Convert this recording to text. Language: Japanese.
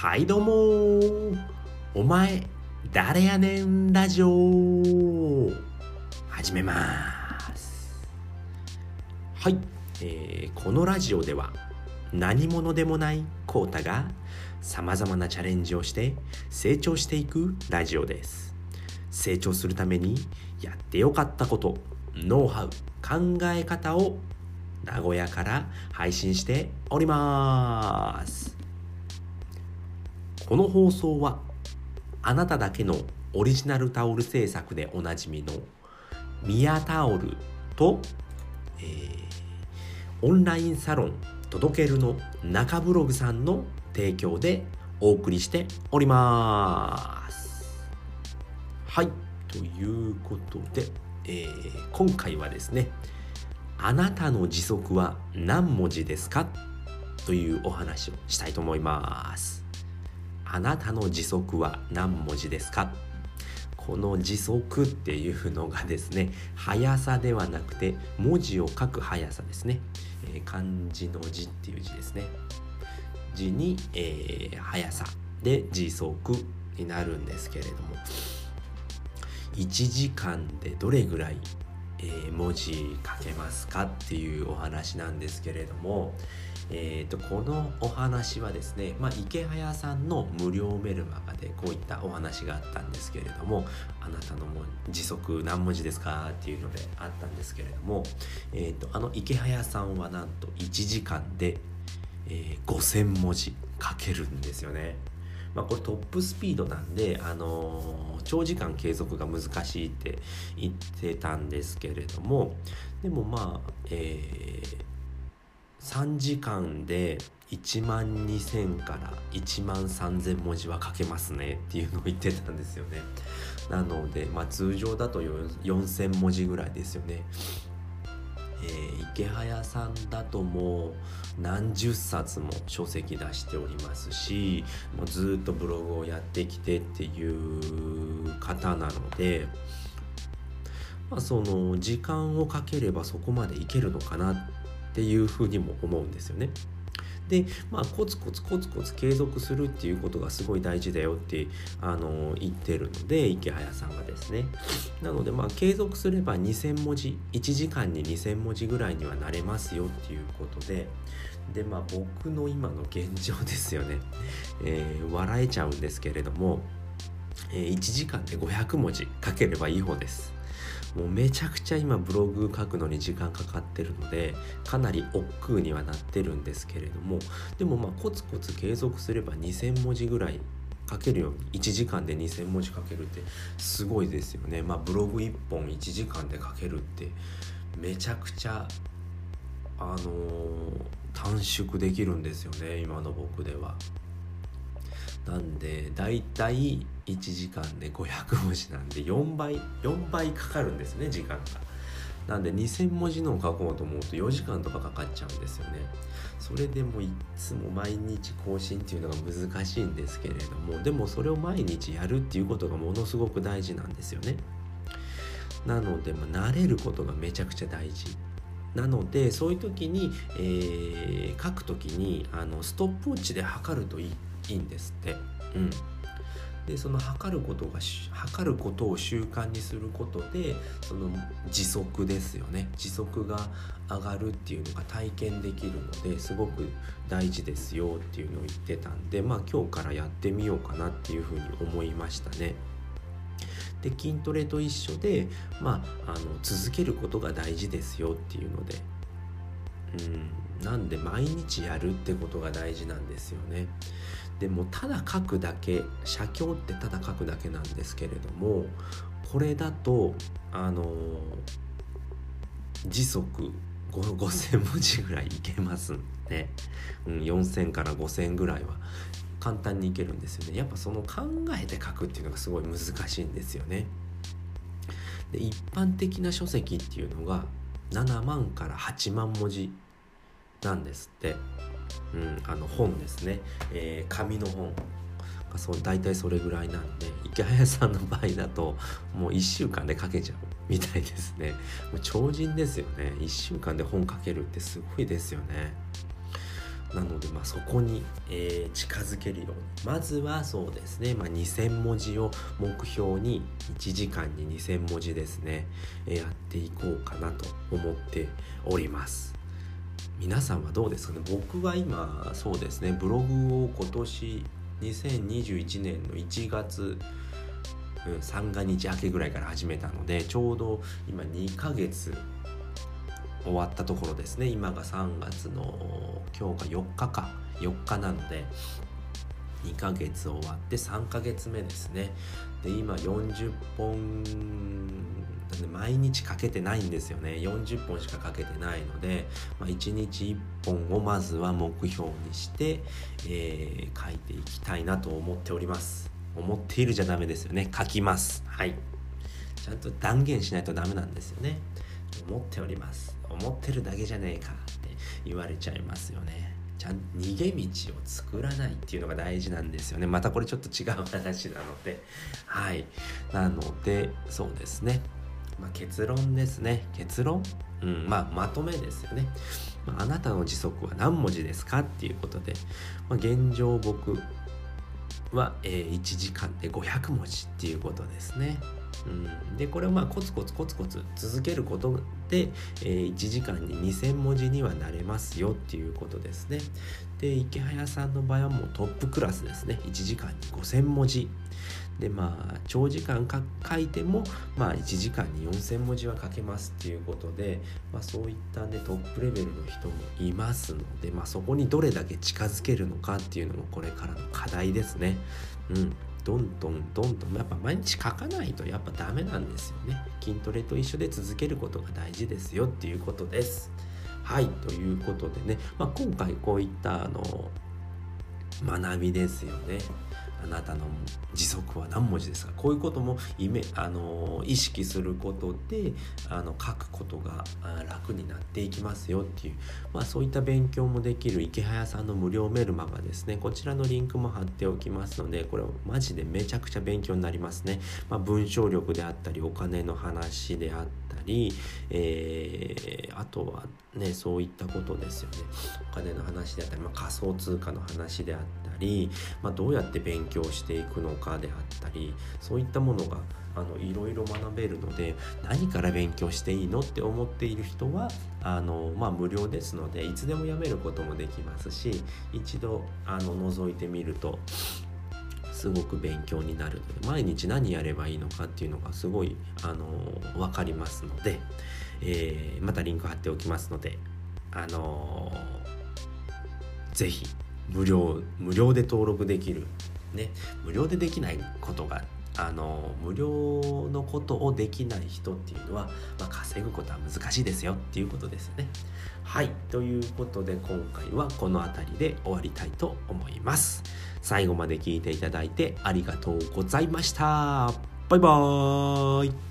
はいどうも。お前誰やねんラジオ。始めます。はい、えーこのラジオでは何者でもないコータがさまざまなチャレンジをして成長していくラジオです。成長するためにやってよかったことノウハウ考え方を名古屋から配信しております。この放送はあなただけのオリジナルタオル制作でおなじみのミヤタオルと、えーオンラインサロン届けるの中ブログさんの提供でお送りしております。はいということで、えー今回はですね「あなたの時速は何文字ですか?」というお話をしたいと思います。あなたの時速は何文字ですか？この時速っていうのがですね速さではなくて文字を書く速さですね、えー漢字の字っていう字ですね。字に、えー速さで時速になるんですけれども1時間でどれぐらい、えー文字書けますかっていうお話なんですけれどもえー、とこのお話はですね、まあ、池早さんの無料メルマガでこういったお話があったんですけれどもあなたのも時速何文字ですか？っていうのであったんですけれども、えー、とあの池早さんはなんと1時間で、えー5,000文字書けるんですよね。まあ、これトップスピードなんで、あのー長時間継続が難しいって言ってたんですけれどもでもまあ、えー3時間で1万2000から1万3000文字は書けますねっていうのを言ってたんですよね。なので、まあ、通常だと4000文字ぐらいですよね。えー池早さんだともう何十冊も書籍出しておりますしもうずっとブログをやってきてっていう方なので、まあ、その時間をかければそこまでいけるのかなっていうふうにも思うんですよね。でまあコツコツコツコツ継続するっていうことがすごい大事だよってあの言ってるので池早さんがですね。なのでまあ継続すれば2,000文字1時間に2,000文字ぐらいにはなれますよっていうことででまあ僕の今の現状ですよね、えー笑えちゃうんですけれども、えー1時間で500文字書ければいい方です。もうめちゃくちゃ今ブログ書くのに時間かかってるのでかなり億劫にはなってるんですけれどもでもまあコツコツ継続すれば2,000文字ぐらい書けるように1時間で2,000文字書けるってすごいですよねまあブログ1本1時間で書けるってめちゃくちゃあのー短縮できるんですよね今の僕では。なんでだいたい1時間で500文字なんで4倍4倍かかるんですね時間が。なんで2,000文字のを書こうと思うと4時間とかかかっちゃうんですよね。それでもいつも毎日更新っていうのが難しいんですけれどもでもそれを毎日やるっていうことがものすごく大事なんですよね。なので、まあ、慣れることがめちゃくちゃ大事。なのでそういう時に、えー書く時にあのストップウォッチで測るといいいいんですって。うん、でその測ることがし測ることを習慣にすることでその時速ですよね時速が上がるっていうのが体験できるのですごく大事ですよっていうのを言ってたんでまあ今日からやってみようかなっていうふうに思いましたね。で筋トレと一緒で、まあ、あの続けることが大事ですよっていうので、うん、なんで毎日やるってことが大事なんですよね。でもただ書くだけ写経ってただ書くだけなんですけれどもこれだとあの時速5 5,000文字ぐらいいけますんで、うん、4,000から5,000ぐらいは簡単にいけるんですよねやっぱその考えて書くっていうのがすごい難しいんですよね。で一般的な書籍っていうのが7万から8万文字なんですって。うん、あの本ですね、えー紙の本。がそう大体それぐらいなんで池早さんの場合だともう1週間で書けちゃうみたいですね。もう超人ですよね。1週間で本書けるってすごいですよね。なので、まあ、そこに、えー、近づけるように。まずはそうですね、まあ、2,000文字を目標に1時間に2,000文字ですね、えー、やっていこうかなと思っております。皆さんはどうですかね？僕は今そうですね。ブログを今年2021年の1月三が日明けぐらいから始めたのでちょうど今2ヶ月終わったところですね。今が3月の今日が4日か。4日なので2ヶ月終わって3ヶ月目ですね。で今40本毎日かけてないんですよね。40本しかかけてないので、まあ、1日1本をまずは目標にして、えー、書いていきたいなと思っております。思っているじゃダメですよね。書きます。はい。ちゃんと断言しないとダメなんですよね。思っております。思ってるだけじゃねえかって言われちゃいますよね。ちゃん逃げ道を作らないっていうのが大事なんですよね。またこれちょっと違う話なので。はい。なのでそうですね。まあ、結論ですね。結論、うん。まあ、まとめですよね、まあ、あなたの時速は何文字ですかっていうことで、まあ、現状僕は、えー、1時間で500文字っていうことですね。うん、でこれをまあコツコツコツコツ続けることで、えー、1時間に2,000文字にはなれますよっていうことですね。で池早さんの場合はもうトップクラスですね1時間に5,000文字。でまあ長時間書いても、まあ、1時間に4,000文字は書けますっていうことで、まあ、そういったねトップレベルの人もいますので、まあ、そこにどれだけ近づけるのかっていうのもこれからの課題ですね。うんどんどんどんどんやっぱ毎日書かないとやっぱダメなんですよね。筋トレと一緒で続けることが大事ですよっていうことです。はいということでね、まあ、今回こういったあの学びですよね。あなたの時速は何文字ですか？こういうこともイメあの意識することであの書くことが楽になっていきますよっていう、まあ、そういった勉強もできる池早さんの無料メルマガですね。こちらのリンクも貼っておきますのでこれマジでめちゃくちゃ勉強になりますね、まあ、文章力であったりお金の話であったり、えー、あとはねそういったことですよね。お金の話であったり、まあ、仮想通貨の話であったり、まあ、どうやって勉強していくのかであったりそういったものがあのいろいろ学べるので何から勉強していいのって思っている人はあの、まあ、無料ですのでいつでもやめることもできますし一度あの覗いてみるとすごく勉強になるので毎日何やればいいのかっていうのがすごいあの分かりますので、えー、またリンク貼っておきますのであのー、ぜひ無料無料で登録できるね無料でできないことがあの無料のことをできない人っていうのは、まあ、稼ぐことは難しいですよっていうことですね。はいということで今回はこの辺りで終わりたいと思います。最後まで聞いていただいてありがとうございました。バイバーイ